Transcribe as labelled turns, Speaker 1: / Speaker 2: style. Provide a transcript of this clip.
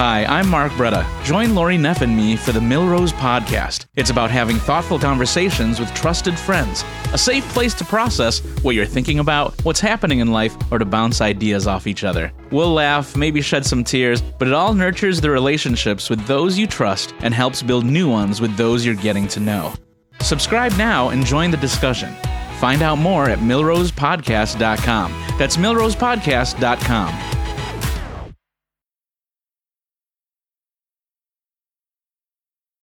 Speaker 1: Hi, I'm Mark Bretta. Join Lori Neff and me for the Milrose Podcast. It's about having thoughtful conversations with trusted friends, a safe place to process what you're thinking about, what's happening in life, or to bounce ideas off each other. We'll laugh, maybe shed some tears, but it all nurtures the relationships with those you trust and helps build new ones with those you're getting to know. Subscribe now and join the discussion. Find out more at milrosepodcast.com. That's milrosepodcast.com.